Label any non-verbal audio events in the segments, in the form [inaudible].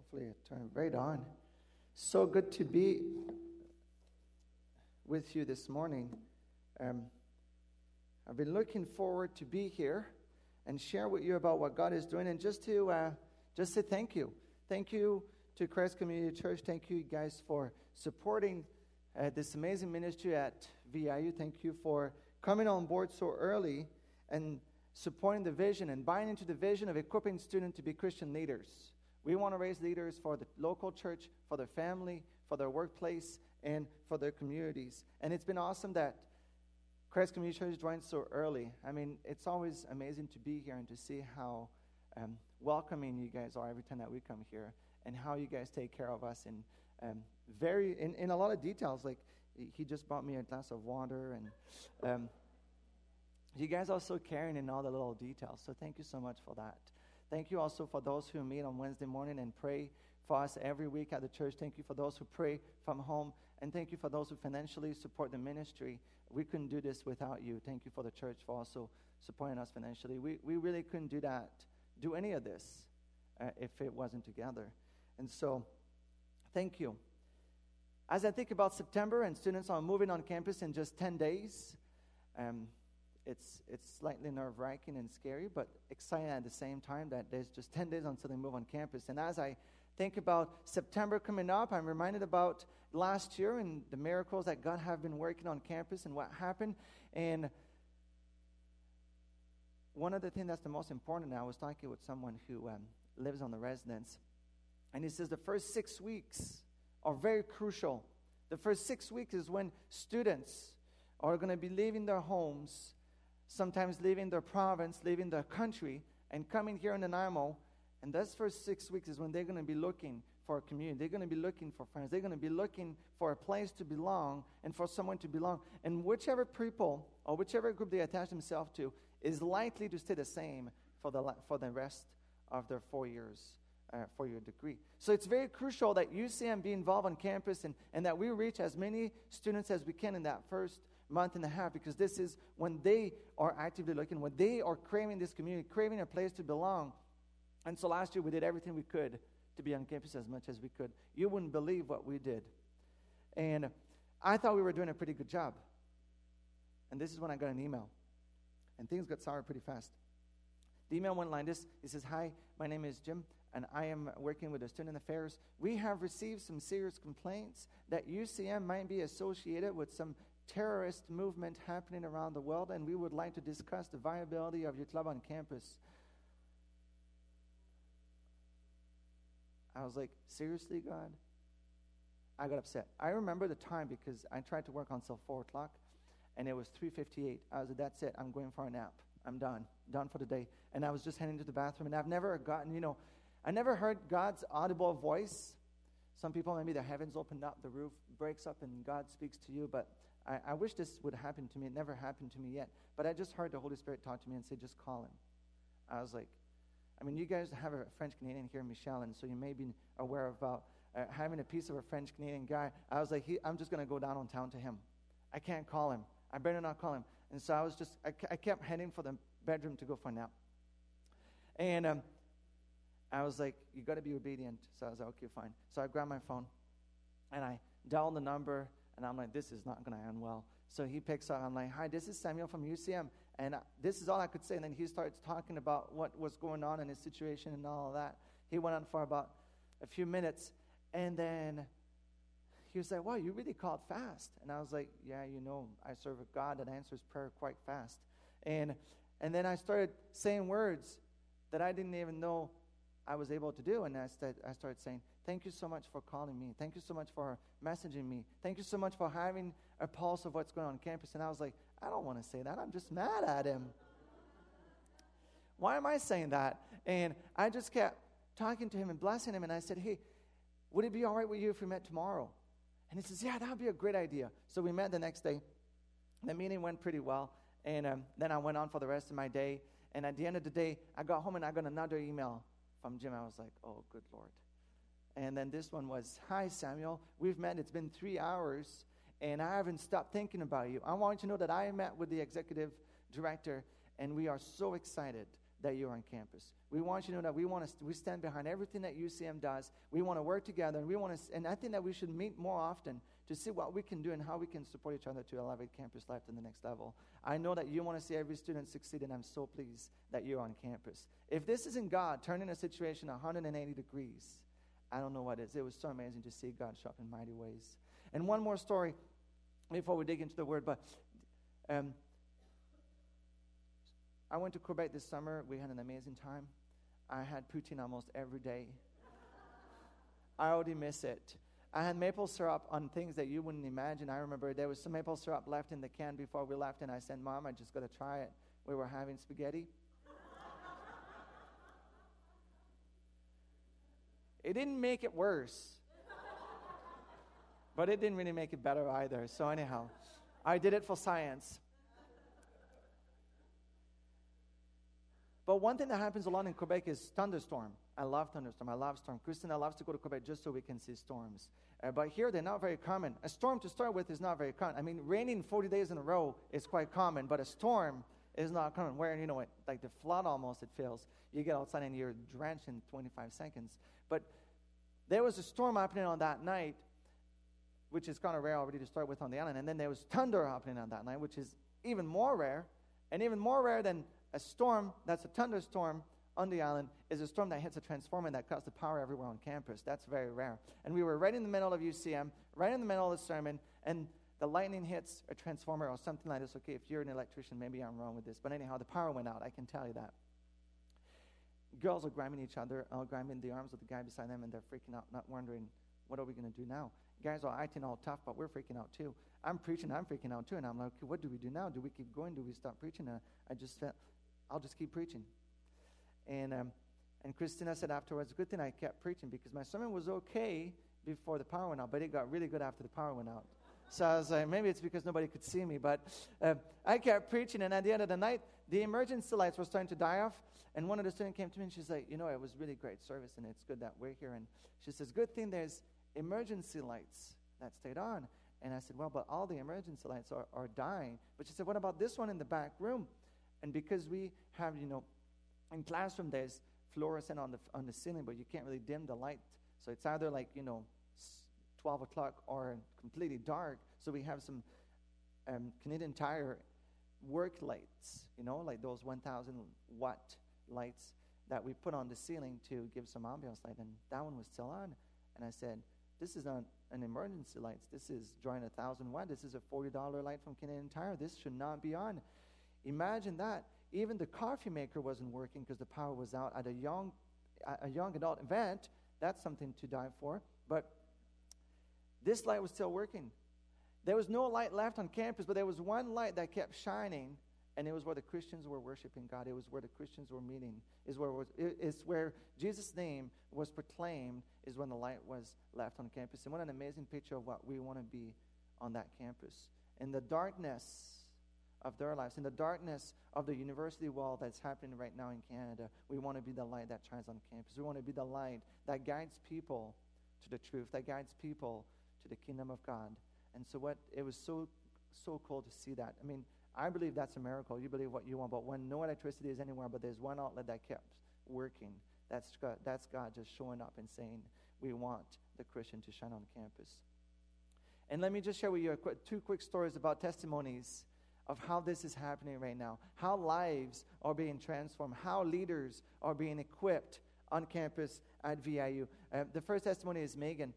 Hopefully, it turned right on. So good to be with you this morning. Um, I've been looking forward to be here and share with you about what God is doing, and just to uh, just say thank you, thank you to Christ Community Church. Thank you guys for supporting uh, this amazing ministry at VIU. Thank you for coming on board so early and supporting the vision and buying into the vision of equipping students to be Christian leaders. We want to raise leaders for the local church, for their family, for their workplace, and for their communities. And it's been awesome that Christ Community Church joined so early. I mean, it's always amazing to be here and to see how um, welcoming you guys are every time that we come here and how you guys take care of us in um, very in, in a lot of details. Like he just bought me a glass of water and um, you guys are so caring in all the little details. So thank you so much for that. Thank you also for those who meet on Wednesday morning and pray for us every week at the church. Thank you for those who pray from home. And thank you for those who financially support the ministry. We couldn't do this without you. Thank you for the church for also supporting us financially. We, we really couldn't do that, do any of this, uh, if it wasn't together. And so, thank you. As I think about September and students are moving on campus in just 10 days, um, it's, it's slightly nerve wracking and scary, but exciting at the same time that there's just [laughs] 10 days until they move on campus. And as I think about September coming up, I'm reminded about last year and the miracles that God have been working on campus and what happened. And one of the things that's the most important I was talking with someone who um, lives on the residence, and he says the first six weeks are very crucial. The first six weeks is when students are going to be leaving their homes sometimes leaving their province, leaving their country, and coming here in Nanaimo. And those first six weeks is when they're going to be looking for a community. They're going to be looking for friends. They're going to be looking for a place to belong and for someone to belong. And whichever people or whichever group they attach themselves to is likely to stay the same for the, for the rest of their four years. Uh, for your degree. So it's very crucial that UCM be involved on campus and, and that we reach as many students as we can in that first month and a half because this is when they are actively looking, when they are craving this community, craving a place to belong. And so last year we did everything we could to be on campus as much as we could. You wouldn't believe what we did. And I thought we were doing a pretty good job. And this is when I got an email. And things got sour pretty fast. The email went like this It says, Hi, my name is Jim, and I am working with the Student Affairs. We have received some serious complaints that UCM might be associated with some terrorist movement happening around the world, and we would like to discuss the viability of your club on campus. I was like, seriously, God? I got upset. I remember the time because I tried to work until 4 o'clock, and it was 3.58. I was like, that's it. I'm going for a nap. I'm done. Done for the day. And I was just heading to the bathroom, and I've never gotten, you know, I never heard God's audible voice. Some people, maybe the heavens opened up, the roof breaks up, and God speaks to you, but I, I wish this would happen to me. It never happened to me yet. But I just heard the Holy Spirit talk to me and say, just call him. I was like, I mean, you guys have a French Canadian here, Michel, and so you may be aware about uh, having a piece of a French Canadian guy. I was like, he, I'm just going to go down on town to him. I can't call him. I better not call him. And so I was just, I, I kept heading for the bedroom to go for a nap. And um, I was like, you got to be obedient. So I was like, okay, fine. So I grabbed my phone and I dialed the number and I'm like, this is not going to end well. So he picks up. I'm like, hi, this is Samuel from UCM. And this is all I could say. And then he starts talking about what was going on in his situation and all of that. He went on for about a few minutes. And then he was like, wow, you really called fast. And I was like, yeah, you know, I serve a God that answers prayer quite fast. And, and then I started saying words that I didn't even know I was able to do. And I, started, I started saying, Thank you so much for calling me. Thank you so much for messaging me. Thank you so much for having a pulse of what's going on, campus. And I was like, I don't want to say that. I'm just mad at him. Why am I saying that? And I just kept talking to him and blessing him. And I said, Hey, would it be all right with you if we met tomorrow? And he says, Yeah, that would be a great idea. So we met the next day. The meeting went pretty well. And um, then I went on for the rest of my day. And at the end of the day, I got home and I got another email from Jim. I was like, Oh, good Lord. And then this one was, Hi, Samuel. We've met. It's been three hours, and I haven't stopped thinking about you. I want you to know that I met with the executive director, and we are so excited that you're on campus. We want you to know that we want to we stand behind everything that UCM does. We want to work together, and we want to. And I think that we should meet more often to see what we can do and how we can support each other to elevate campus life to the next level. I know that you want to see every student succeed, and I'm so pleased that you're on campus. If this isn't God turning a situation 180 degrees, I don't know what it is. It was so amazing to see God show up in mighty ways. And one more story before we dig into the word, but. Um, I went to Quebec this summer. We had an amazing time. I had poutine almost every day. I already miss it. I had maple syrup on things that you wouldn't imagine. I remember there was some maple syrup left in the can before we left, and I said, Mom, I just got to try it. We were having spaghetti. It didn't make it worse, but it didn't really make it better either. So, anyhow, I did it for science. But one thing that happens a lot in Quebec is thunderstorm. I love thunderstorm. I love storm. Christina loves to go to Quebec just so we can see storms. Uh, but here they're not very common. A storm to start with is not very common. I mean, raining 40 days in a row is quite common, but a storm is not common. Where, you know, it, like the flood almost, it feels. You get outside and you're drenched in 25 seconds. But there was a storm happening on that night, which is kind of rare already to start with on the island. And then there was thunder happening on that night, which is even more rare. And even more rare than a storm that's a thunderstorm on the island is a storm that hits a transformer that cuts the power everywhere on campus. That's very rare. And we were right in the middle of UCM, right in the middle of the sermon, and the lightning hits a transformer or something like this. Okay, if you're an electrician, maybe I'm wrong with this. But anyhow, the power went out. I can tell you that. Girls are grabbing each other, uh, grabbing the arms of the guy beside them, and they're freaking out, not wondering, what are we going to do now? Guys are acting all tough, but we're freaking out too. I'm preaching, I'm freaking out too. And I'm like, okay, what do we do now? Do we keep going? Do we stop preaching? Uh, I just felt I'll just keep preaching. And, um, and Christina said afterwards, good thing I kept preaching because my sermon was okay before the power went out, but it got really good after the power went out. So I was like, maybe it's because nobody could see me, but uh, I kept preaching. And at the end of the night, the emergency lights were starting to die off. And one of the students came to me and she's like, you know, it was really great service and it's good that we're here. And she says, good thing there's emergency lights that stayed on. And I said, well, but all the emergency lights are, are dying. But she said, what about this one in the back room? And because we have, you know, in classroom there's fluorescent on the, on the ceiling, but you can't really dim the light. So it's either like, you know, 12 o'clock or completely dark. So we have some um, Canadian Tire work lights, you know, like those 1,000 watt lights that we put on the ceiling to give some ambiance light. And that one was still on. And I said, this is not an emergency light. This is drawing a thousand watt. This is a $40 light from Canadian Tire. This should not be on. Imagine that. Even the coffee maker wasn't working because the power was out at a young, a young adult event. That's something to die for. But this light was still working. There was no light left on campus, but there was one light that kept shining, and it was where the Christians were worshiping God. It was where the Christians were meeting. Is where was, it's where Jesus' name was proclaimed. Is when the light was left on campus. And what an amazing picture of what we want to be on that campus. In the darkness of their lives. In the darkness of the university wall that's happening right now in Canada, we want to be the light that shines on campus. We want to be the light that guides people to the truth, that guides people to the kingdom of God. And so what it was so so cool to see that. I mean, I believe that's a miracle. You believe what you want, but when no electricity is anywhere, but there's one outlet that kept working, that's God, that's God just showing up and saying, we want the Christian to shine on campus. And let me just share with you quick, two quick stories about testimonies of how this is happening right now, how lives are being transformed, how leaders are being equipped on campus at VIU. Uh, the first testimony is Megan.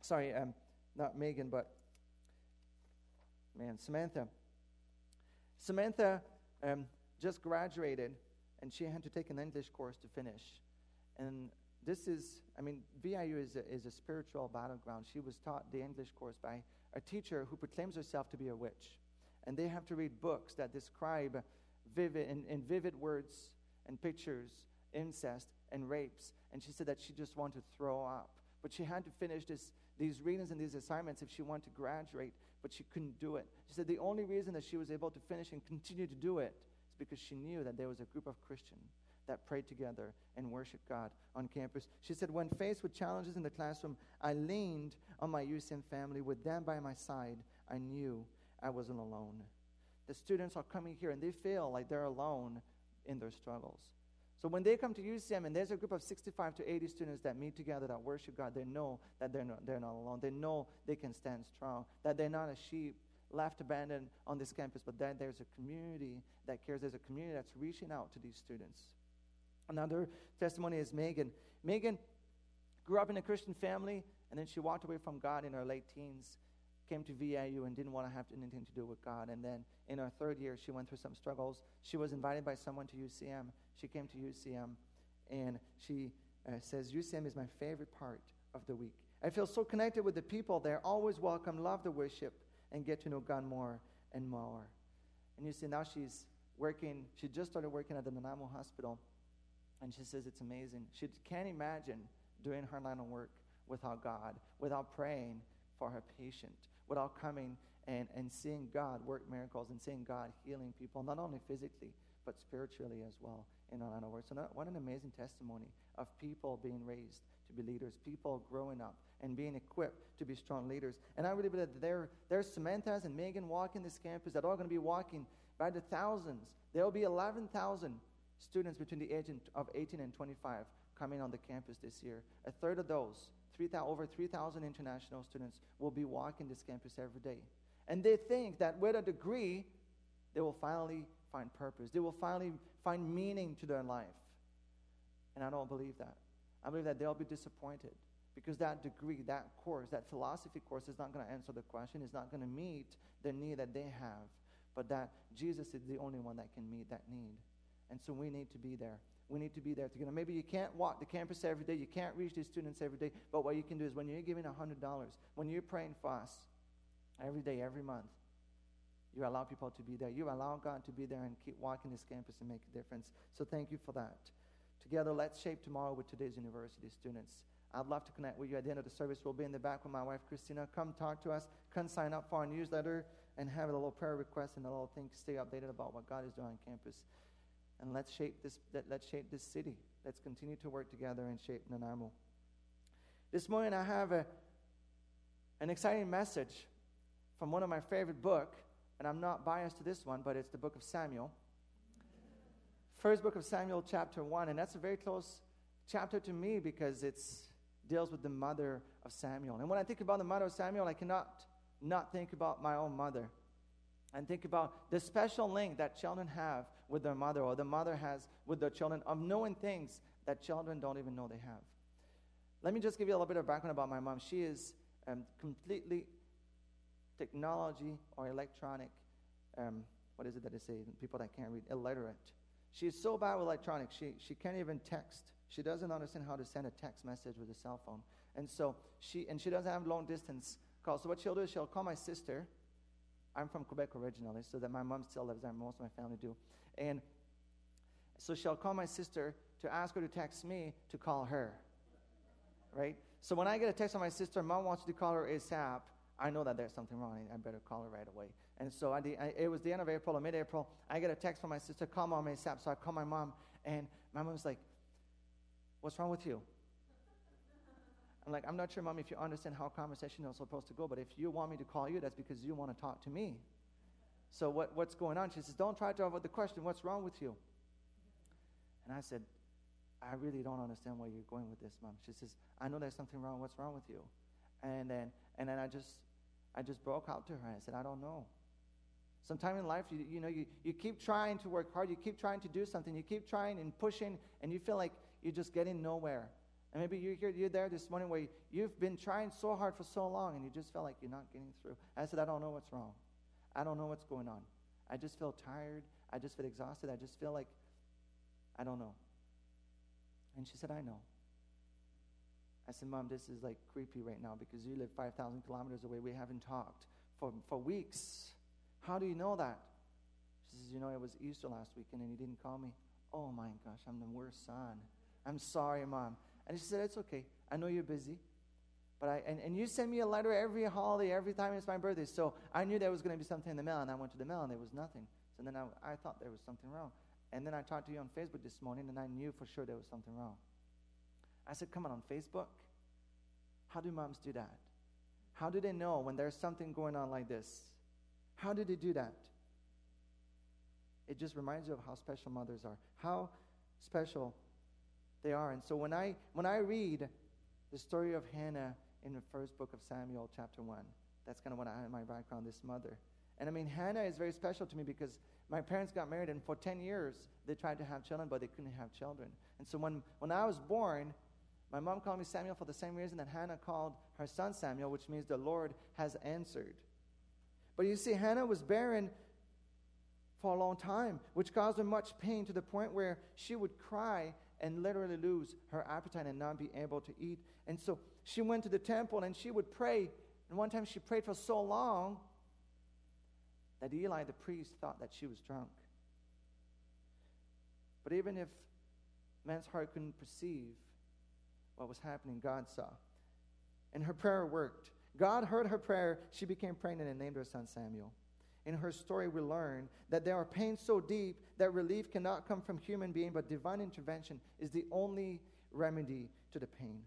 Sorry, um, not Megan, but man, Samantha. Samantha um, just graduated, and she had to take an English course to finish. And this is, I mean, VIU is a, is a spiritual battleground. She was taught the English course by a teacher who proclaims herself to be a witch and they have to read books that describe vivid in, in vivid words and pictures incest and rapes and she said that she just wanted to throw up but she had to finish this, these readings and these assignments if she wanted to graduate but she couldn't do it she said the only reason that she was able to finish and continue to do it is because she knew that there was a group of christians that prayed together and worshiped God on campus. She said, When faced with challenges in the classroom, I leaned on my UCM family. With them by my side, I knew I wasn't alone. The students are coming here and they feel like they're alone in their struggles. So when they come to UCM and there's a group of 65 to 80 students that meet together that worship God, they know that they're not, they're not alone. They know they can stand strong, that they're not a sheep left abandoned on this campus, but that there's a community that cares. There's a community that's reaching out to these students. Another testimony is Megan. Megan grew up in a Christian family, and then she walked away from God in her late teens, came to VIU and didn't want to have anything to do with God. And then in her third year, she went through some struggles. She was invited by someone to UCM. She came to UCM, and she uh, says, UCM is my favorite part of the week. I feel so connected with the people there, always welcome, love the worship, and get to know God more and more. And you see, now she's working, she just started working at the Nanaimo Hospital, and she says it's amazing. She can't imagine doing her line of work without God, without praying for her patient, without coming and, and seeing God work miracles and seeing God healing people, not only physically, but spiritually as well in of work. So, what an amazing testimony of people being raised to be leaders, people growing up and being equipped to be strong leaders. And I really believe that there, there's Samantha's and Megan walking this campus that are going to be walking by the thousands. There will be 11,000 students between the age of 18 and 25 coming on the campus this year. A third of those, 3, 000, over 3,000 international students, will be walking this campus every day. And they think that with a degree, they will finally find purpose. They will finally find meaning to their life. And I don't believe that. I believe that they'll be disappointed because that degree, that course, that philosophy course is not going to answer the question, is not going to meet the need that they have, but that Jesus is the only one that can meet that need. And so we need to be there. We need to be there together. Maybe you can't walk the campus every day, you can't reach these students every day, but what you can do is when you're giving $100, when you're praying fast every day, every month, you allow people to be there. You allow God to be there and keep walking this campus and make a difference. So thank you for that. Together, let's shape tomorrow with today's university students. I'd love to connect with you at the end of the service. We'll be in the back with my wife, Christina. Come talk to us. Come sign up for our newsletter and have a little prayer request and a little thing stay updated about what God is doing on campus. And let's shape this, let's shape this city. Let's continue to work together and shape Nanaimo. This morning, I have a, an exciting message from one of my favorite books and I'm not biased to this one, but it's the book of Samuel. First book of Samuel, chapter 1, and that's a very close chapter to me because it deals with the mother of Samuel. And when I think about the mother of Samuel, I cannot not think about my own mother and think about the special link that children have with their mother or the mother has with their children of knowing things that children don't even know they have. Let me just give you a little bit of background about my mom. She is um, completely technology or electronic, um, what is it that they say? People that can't read, illiterate. She's so bad with electronics, she, she can't even text. She doesn't understand how to send a text message with a cell phone. And so she, and she doesn't have long distance calls. So what she'll do is she'll call my sister. I'm from Quebec originally, so that my mom still lives there. Most of my family do. And so she'll call my sister to ask her to text me to call her. Right? So when I get a text from my sister, mom wants to call her ASAP. I know that there's something wrong. I better call her right away. And so I, I, it was the end of April or mid April. I get a text from my sister, call mom ASAP. So I call my mom, and my mom's like, What's wrong with you? I'm like, I'm not sure, mom, if you understand how conversation is supposed to go, but if you want me to call you, that's because you want to talk to me. So what, what's going on? She says, Don't try to avoid the question. What's wrong with you? And I said, I really don't understand where you're going with this, mom. She says, I know there's something wrong. What's wrong with you? And then, and then I just I just broke out to her. and I said, I don't know. Sometime in life, you, you know, you, you keep trying to work hard, you keep trying to do something, you keep trying and pushing, and you feel like you're just getting nowhere. And maybe you're here, you're there this morning where you've been trying so hard for so long and you just feel like you're not getting through. I said, I don't know what's wrong. I don't know what's going on. I just feel tired. I just feel exhausted. I just feel like I don't know. And she said, I know. I said, Mom, this is like creepy right now because you live 5,000 kilometers away. We haven't talked for, for weeks. How do you know that? She says, You know, it was Easter last weekend and you didn't call me. Oh my gosh, I'm the worst son. I'm sorry, Mom. And she said, It's okay. I know you're busy. But I, and, and you send me a letter every holiday, every time it's my birthday. So I knew there was going to be something in the mail, and I went to the mail, and there was nothing. So then I, I thought there was something wrong. And then I talked to you on Facebook this morning, and I knew for sure there was something wrong. I said, Come on, on Facebook? How do moms do that? How do they know when there's something going on like this? How do they do that? It just reminds you of how special mothers are. How special they are. And so when I, when I read the story of Hannah in the first book of Samuel, chapter 1, that's kind of what I in my background, this mother. And I mean, Hannah is very special to me because my parents got married, and for 10 years, they tried to have children, but they couldn't have children. And so when, when I was born, my mom called me Samuel for the same reason that Hannah called her son Samuel, which means the Lord has answered. But you see, Hannah was barren for a long time, which caused her much pain to the point where she would cry and literally lose her appetite and not be able to eat. And so she went to the temple and she would pray. And one time she prayed for so long that Eli the priest thought that she was drunk. But even if man's heart couldn't perceive what was happening, God saw. And her prayer worked. God heard her prayer. She became pregnant and named her son Samuel. In her story, we learn that there are pains so deep that relief cannot come from human being, but divine intervention is the only remedy to the pain.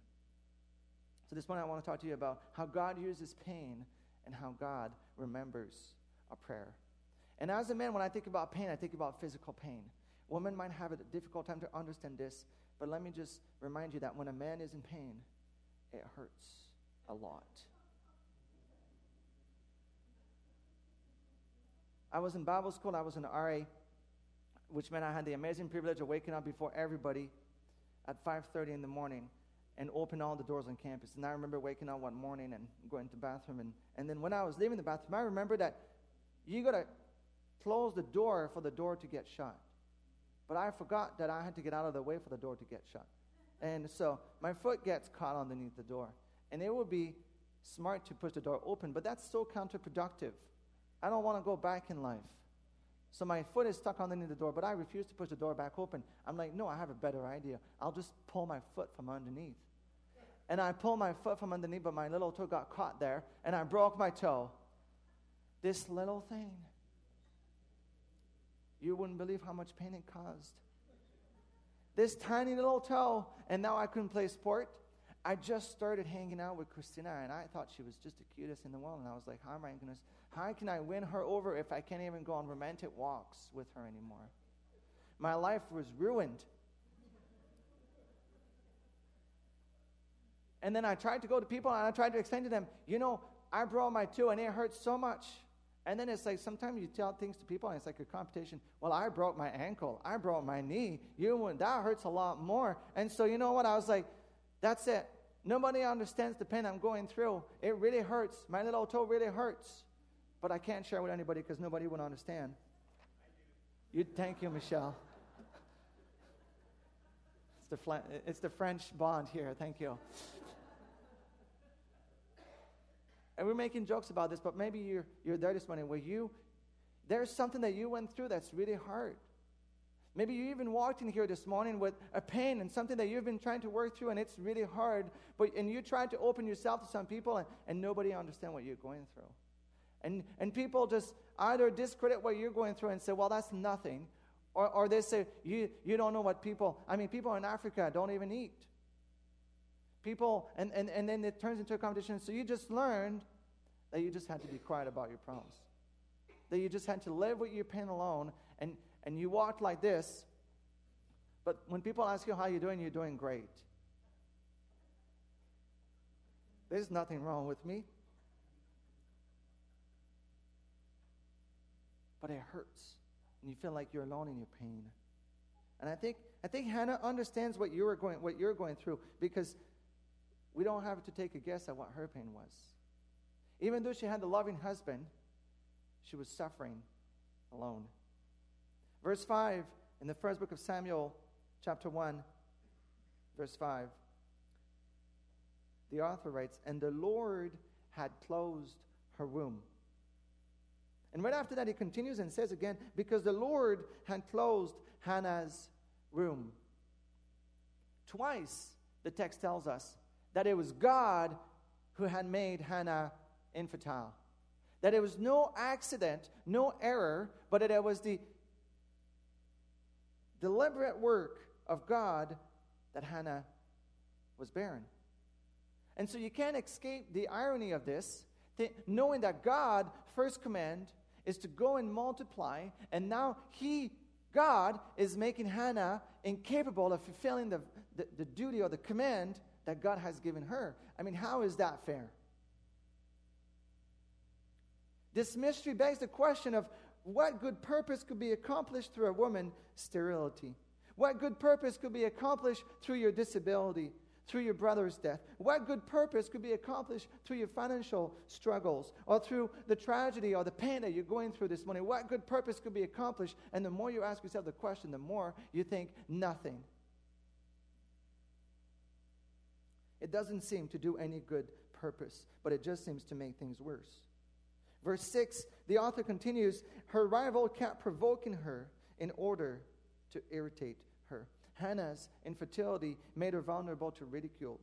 So, this morning, I want to talk to you about how God uses pain and how God remembers a prayer. And as a man, when I think about pain, I think about physical pain. Women might have a difficult time to understand this, but let me just remind you that when a man is in pain, it hurts a lot. I was in Bible school, I was in RA, which meant I had the amazing privilege of waking up before everybody at 5:30 in the morning and open all the doors on campus. And I remember waking up one morning and going to the bathroom and, and then when I was leaving the bathroom, I remember that you gotta close the door for the door to get shut. But I forgot that I had to get out of the way for the door to get shut. And so my foot gets caught underneath the door. And it would be smart to push the door open, but that's so counterproductive. I don't want to go back in life. So my foot is stuck underneath the door, but I refuse to push the door back open. I'm like, no, I have a better idea. I'll just pull my foot from underneath. And I pull my foot from underneath, but my little toe got caught there, and I broke my toe. This little thing. You wouldn't believe how much pain it caused. This tiny little toe, and now I couldn't play sport. I just started hanging out with Christina, and I thought she was just the cutest in the world. And I was like, how am I going to, how can I win her over if I can't even go on romantic walks with her anymore? My life was ruined. And then I tried to go to people and I tried to explain to them, you know, I broke my toe and it hurts so much. And then it's like sometimes you tell things to people and it's like a competition. Well, I broke my ankle. I broke my knee. You that hurts a lot more. And so you know what? I was like, that's it. Nobody understands the pain I'm going through. It really hurts. My little toe really hurts. But I can't share with anybody because nobody would understand. You thank you, Michelle. [laughs] It's the, it's the French bond here. Thank you. And we're making jokes about this, but maybe you're, you're there this morning where you, there's something that you went through that's really hard. Maybe you even walked in here this morning with a pain and something that you've been trying to work through and it's really hard, but and you tried to open yourself to some people and, and nobody understand what you're going through. And, and people just either discredit what you're going through and say, well, that's nothing. Or, or they say, you, you don't know what people, I mean, people in Africa don't even eat. People, and, and, and then it turns into a competition. So you just learned that you just had to be quiet about your problems. That you just had to live with your pain alone and, and you walked like this. But when people ask you how you're doing, you're doing great. There's nothing wrong with me. But it hurts. And you feel like you're alone in your pain. And I think, I think Hannah understands what you're, going, what you're going through because we don't have to take a guess at what her pain was. Even though she had a loving husband, she was suffering alone. Verse 5 in the first book of Samuel, chapter 1, verse 5, the author writes, And the Lord had closed her womb. And right after that, he continues and says again, Because the Lord had closed Hannah's womb. Twice, the text tells us that it was God who had made Hannah infertile. That it was no accident, no error, but that it was the deliberate work of God that Hannah was barren. And so you can't escape the irony of this, th- knowing that God, first command, is to go and multiply, and now He God is making Hannah incapable of fulfilling the, the, the, duty or the command that God has given her. I mean, how is that fair? This mystery begs the question of what good purpose could be accomplished through a woman's sterility? What good purpose could be accomplished through your disability? through your brother's death? What good purpose could be accomplished through your financial struggles or through the tragedy or the pain that you're going through this morning? What good purpose could be accomplished? And the more you ask yourself the question, the more you think nothing. It doesn't seem to do any good purpose, but it just seems to make things worse. Verse 6, the author continues Her rival kept provoking her in order to irritate her. Hannah's infertility made her vulnerable to ridicule.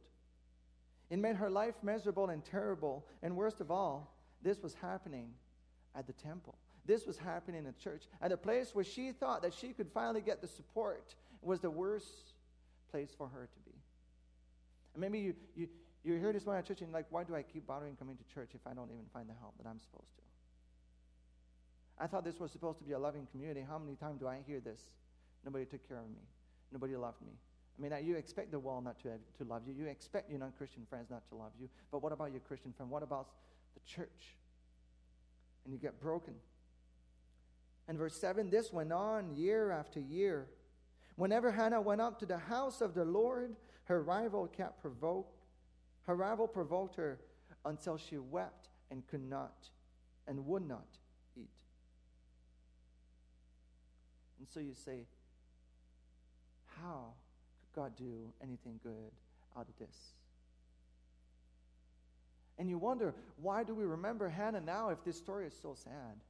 It made her life miserable and terrible. And worst of all, this was happening at the temple. This was happening in the church. At a place where she thought that she could finally get the support was the worst place for her to be. And maybe you, you, you hear this one at church and like, why do I keep bothering coming to church if I don't even find the help that I'm supposed to? I thought this was supposed to be a loving community. How many times do I hear this? Nobody took care of me. Nobody loved me. I mean, you expect the world not to, have, to love you. You expect your non Christian friends not to love you. But what about your Christian friend? What about the church? And you get broken. And verse 7 this went on year after year. Whenever Hannah went up to the house of the Lord, her rival kept provoke, her rival provoked her until she wept and could not and would not eat. And so you say, how could God do anything good out of this? And you wonder, why do we remember Hannah now if this story is so sad?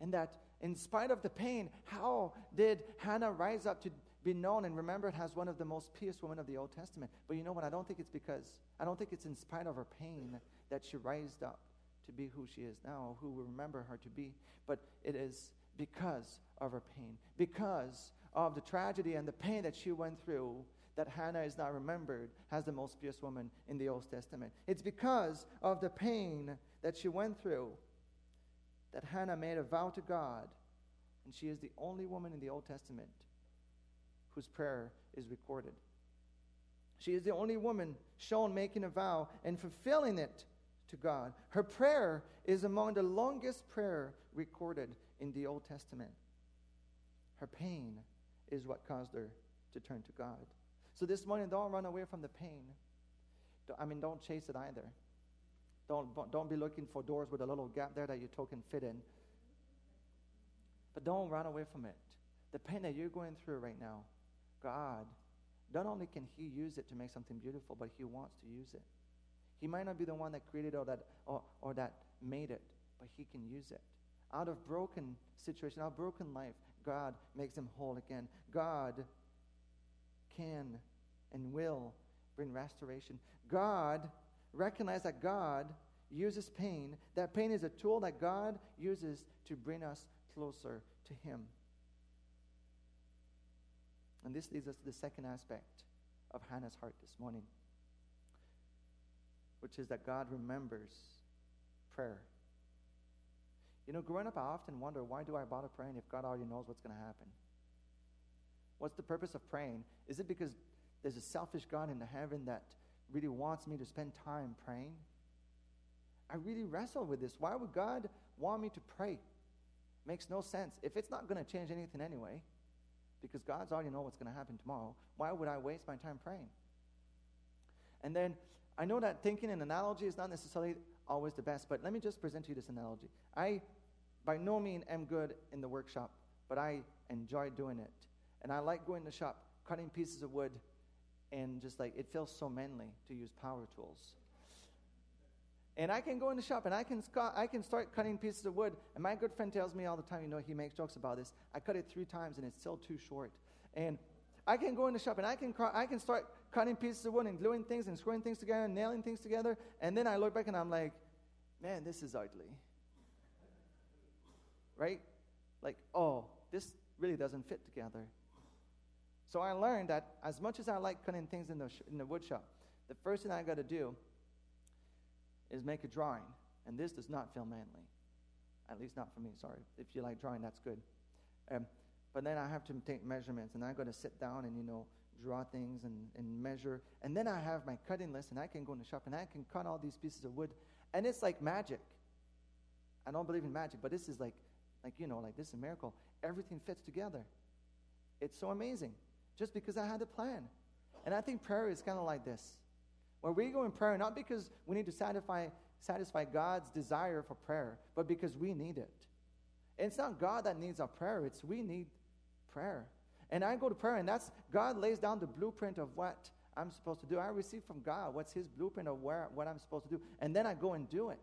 And that in spite of the pain, how did Hannah rise up to be known and remembered as one of the most pious women of the Old Testament? But you know what? I don't think it's because, I don't think it's in spite of her pain that she raised up to be who she is now, who we remember her to be. But it is because of her pain, because of the tragedy and the pain that she went through that Hannah is now remembered as the most pious woman in the Old Testament. It's because of the pain that she went through that Hannah made a vow to God, and she is the only woman in the Old Testament whose prayer is recorded. She is the only woman shown making a vow and fulfilling it to God. Her prayer is among the longest prayer recorded in the Old Testament. Her pain is what caused her to turn to God. So this morning, don't run away from the pain. I mean, don't chase it either. Don't, don't be looking for doors with a little gap there that your toe can fit in. But don't run away from it. The pain that you're going through right now, God, not only can He use it to make something beautiful, but He wants to use it. He might not be the one that created or that, or, or that made it, but He can use it. Out of broken situation, out of broken life, God makes them whole again. God can and will bring restoration. God, recognize that God uses pain. That pain is a tool that God uses to bring us closer to Him. And this leads us to the second aspect of Hannah's heart this morning, which is that God remembers prayer. You know, growing up, I often wonder why do I bother praying if God already knows what's going to happen? What's the purpose of praying? Is it because there's a selfish God in the heaven that really wants me to spend time praying? I really wrestle with this. Why would God want me to pray? Makes no sense. If it's not going to change anything anyway, because God's already know what's going to happen tomorrow, why would I waste my time praying? And then I know that thinking an analogy is not necessarily always the best, but let me just present to you this analogy. I by no means am good in the workshop, but I enjoy doing it. And I like going to the shop, cutting pieces of wood, and just like it feels so manly to use power tools. And I can go in the shop and I can, I can start cutting pieces of wood. And my good friend tells me all the time, you know, he makes jokes about this. I cut it three times and it's still too short. And I can go in the shop and I can, I can start cutting pieces of wood and gluing things and screwing things together and nailing things together. And then I look back and I'm like, man, this is ugly right? Like, oh, this really doesn't fit together. So I learned that as much as I like cutting things in the, sh- in the wood shop, the first thing I got to do is make a drawing. And this does not feel manly. At least not for me, sorry. If you like drawing, that's good. Um, but then I have to take measurements, and I'm going to sit down and, you know, draw things and, and measure. And then I have my cutting list, and I can go in the shop and I can cut all these pieces of wood. And it's like magic. I don't believe in magic, but this is like, like you know, like this is a miracle. Everything fits together. It's so amazing, just because I had a plan. And I think prayer is kind of like this, where we go in prayer not because we need to satisfy satisfy God's desire for prayer, but because we need it. And it's not God that needs our prayer; it's we need prayer. And I go to prayer, and that's God lays down the blueprint of what I'm supposed to do. I receive from God what's His blueprint of where, what I'm supposed to do, and then I go and do it.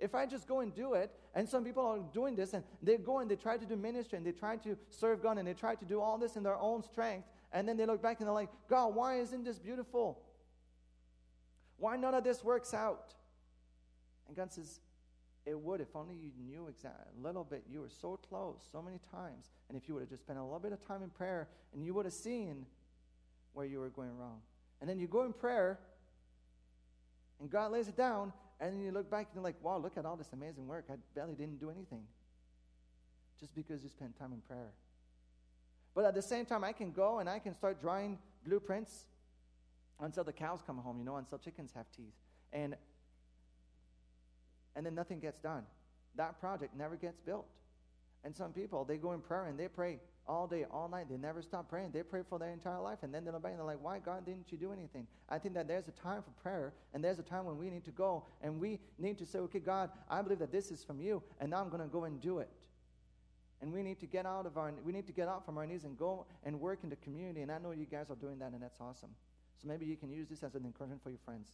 If I just go and do it, and some people are doing this, and they go and they try to do ministry, and they try to serve God, and they try to do all this in their own strength, and then they look back and they're like, God, why isn't this beautiful? Why none of this works out? And God says, it would if only you knew exactly a little bit. You were so close so many times. And if you would have just spent a little bit of time in prayer and you would have seen where you were going wrong. And then you go in prayer and God lays it down and then you look back and you're like, wow, look at all this amazing work. I barely didn't do anything. Just because you spent time in prayer. But at the same time, I can go and I can start drawing blueprints until the cows come home, you know, until chickens have teeth. And and then nothing gets done. That project never gets built. And some people, they go in prayer and they pray all day, all night. They never stop praying. They pray for their entire life. And then they're and they're like, why, God, didn't you do anything? I think that there's a time for prayer and there's a time when we need to go and we need to say, okay, God, I believe that this is from you and now I'm going to go and do it. And we need to get out of our, we need to get out from our knees and go and work in the community. And I know you guys are doing that and that's awesome. So maybe you can use this as an encouragement for your friends.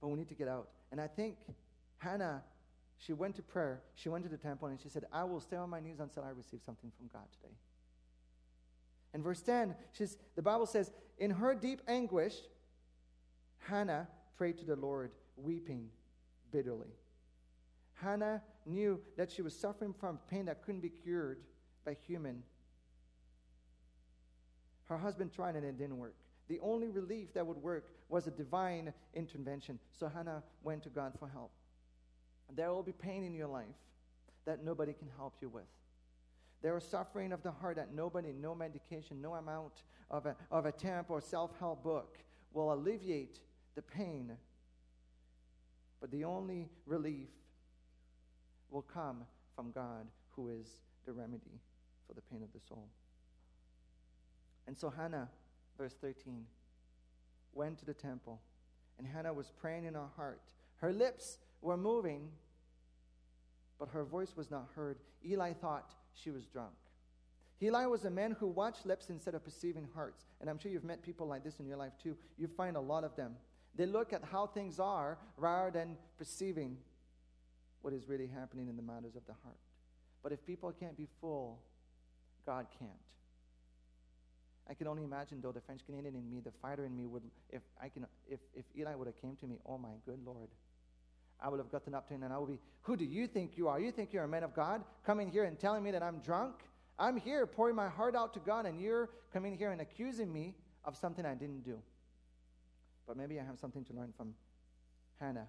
but we need to get out. And I think Hannah, she went to prayer, she went to the temple, and she said, I will stay on my knees until I receive something from God today. In verse 10, she's, the Bible says, In her deep anguish, Hannah prayed to the Lord, weeping bitterly. Hannah knew that she was suffering from pain that couldn't be cured by human. Her husband tried and it didn't work. The only relief that would work was a divine intervention. So Hannah went to God for help. There will be pain in your life that nobody can help you with. There is suffering of the heart that nobody, no medication, no amount of a, of a temp or self help book will alleviate the pain. But the only relief will come from God, who is the remedy for the pain of the soul. And so Hannah verse 13, went to the temple, and Hannah was praying in her heart. Her lips were moving, but her voice was not heard. Eli thought she was drunk. Eli was a man who watched lips instead of perceiving hearts. And I'm sure you've met people like this in your life too. You find a lot of them. They look at how things are rather than perceiving what is really happening in the matters of the heart. But if people can't be full, God can't. I can only imagine though the French Canadian in me, the fighter in me would if I can if, if Eli would have came to me, oh my good Lord. I would have gotten up to him and I would be, Who do you think you are? You think you're a man of God? Coming here and telling me that I'm drunk? I'm here pouring my heart out to God, and you're coming here and accusing me of something I didn't do. But maybe I have something to learn from Hannah.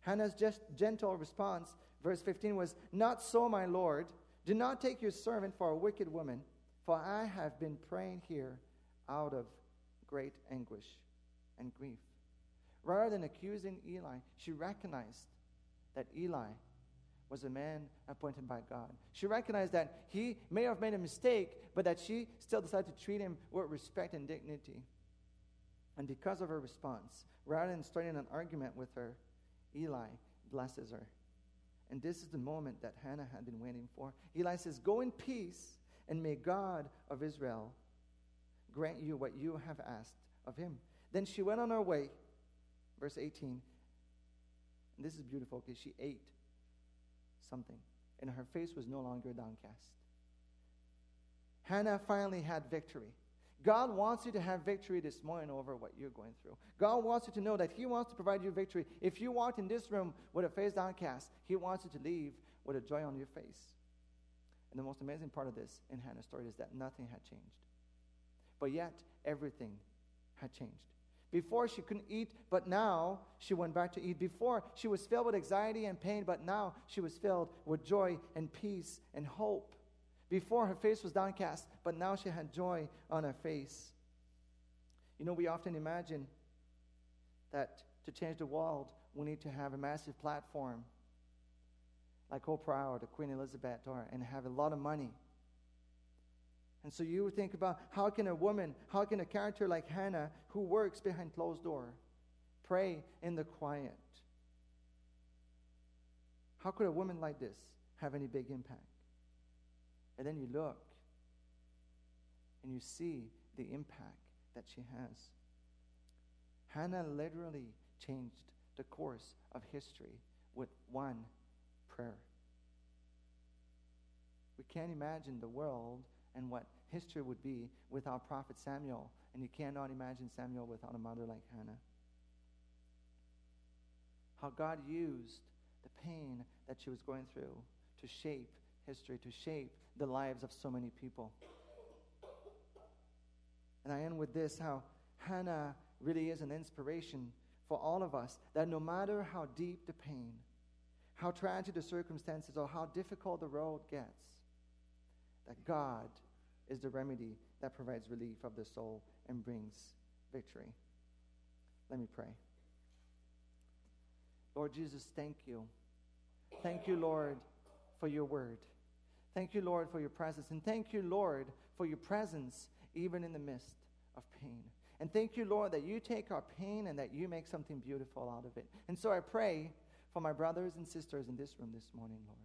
Hannah's just gentle response, verse 15, was, Not so, my Lord. Do not take your servant for a wicked woman. For I have been praying here out of great anguish and grief. Rather than accusing Eli, she recognized that Eli was a man appointed by God. She recognized that he may have made a mistake, but that she still decided to treat him with respect and dignity. And because of her response, rather than starting an argument with her, Eli blesses her. And this is the moment that Hannah had been waiting for. Eli says, Go in peace and may God of Israel grant you what you have asked of him. Then she went on her way, verse 18. And this is beautiful because she ate something, and her face was no longer downcast. Hannah finally had victory. God wants you to have victory this morning over what you're going through. God wants you to know that He wants to provide you victory. If you walked in this room with a face downcast, He wants you to leave with a joy on your face. The most amazing part of this in Hannah's story is that nothing had changed. But yet, everything had changed. Before she couldn't eat, but now she went back to eat. Before she was filled with anxiety and pain, but now she was filled with joy and peace and hope. Before her face was downcast, but now she had joy on her face. You know, we often imagine that to change the world, we need to have a massive platform like Oprah or the Queen Elizabeth or, and have a lot of money. And so you think about how can a woman, how can a character like Hannah, who works behind closed door, pray in the quiet? How could a woman like this have any big impact? And then you look and you see the impact that she has. Hannah literally changed the course of history with one prayer. We can't imagine the world and what history would be without prophet Samuel, and you cannot imagine Samuel without a mother like Hannah. How God used the pain that she was going through to shape history, to shape the lives of so many people. And I end with this how Hannah really is an inspiration for all of us that no matter how deep the pain, how tragic the circumstances, or how difficult the road gets, that God is the remedy that provides relief of the soul and brings victory. Let me pray. Lord Jesus, thank you. Thank you, Lord, for your word. Thank you, Lord, for your presence. And thank you, Lord, for your presence even in the midst of pain. And thank you, Lord, that you take our pain and that you make something beautiful out of it. And so I pray for my brothers and sisters in this room this morning, Lord.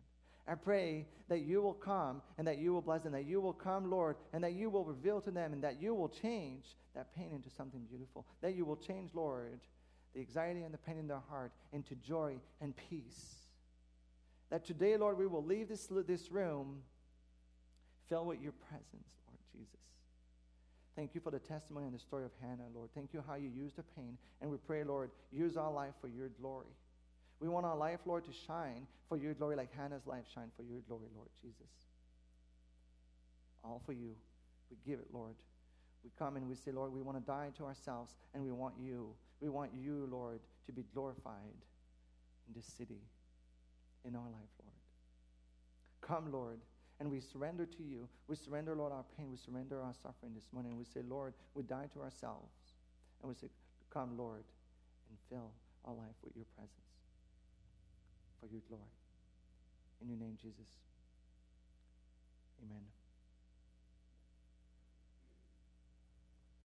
I pray that you will come and that you will bless them, that you will come, Lord, and that you will reveal to them and that you will change that pain into something beautiful. That you will change, Lord, the anxiety and the pain in their heart into joy and peace. That today, Lord, we will leave this, this room filled with your presence, Lord Jesus. Thank you for the testimony and the story of Hannah, Lord. Thank you how you used the pain. And we pray, Lord, use our life for your glory. We want our life, Lord, to shine for your glory like Hannah's life shined for your glory, Lord Jesus. All for you. We give it, Lord. We come and we say, Lord, we want to die to ourselves and we want you. We want you, Lord, to be glorified in this city, in our life, Lord. Come, Lord, and we surrender to you. We surrender, Lord, our pain. We surrender our suffering this morning. We say, Lord, we die to ourselves. And we say, Come, Lord, and fill our life with your presence for your glory. In your name, Jesus. Amen.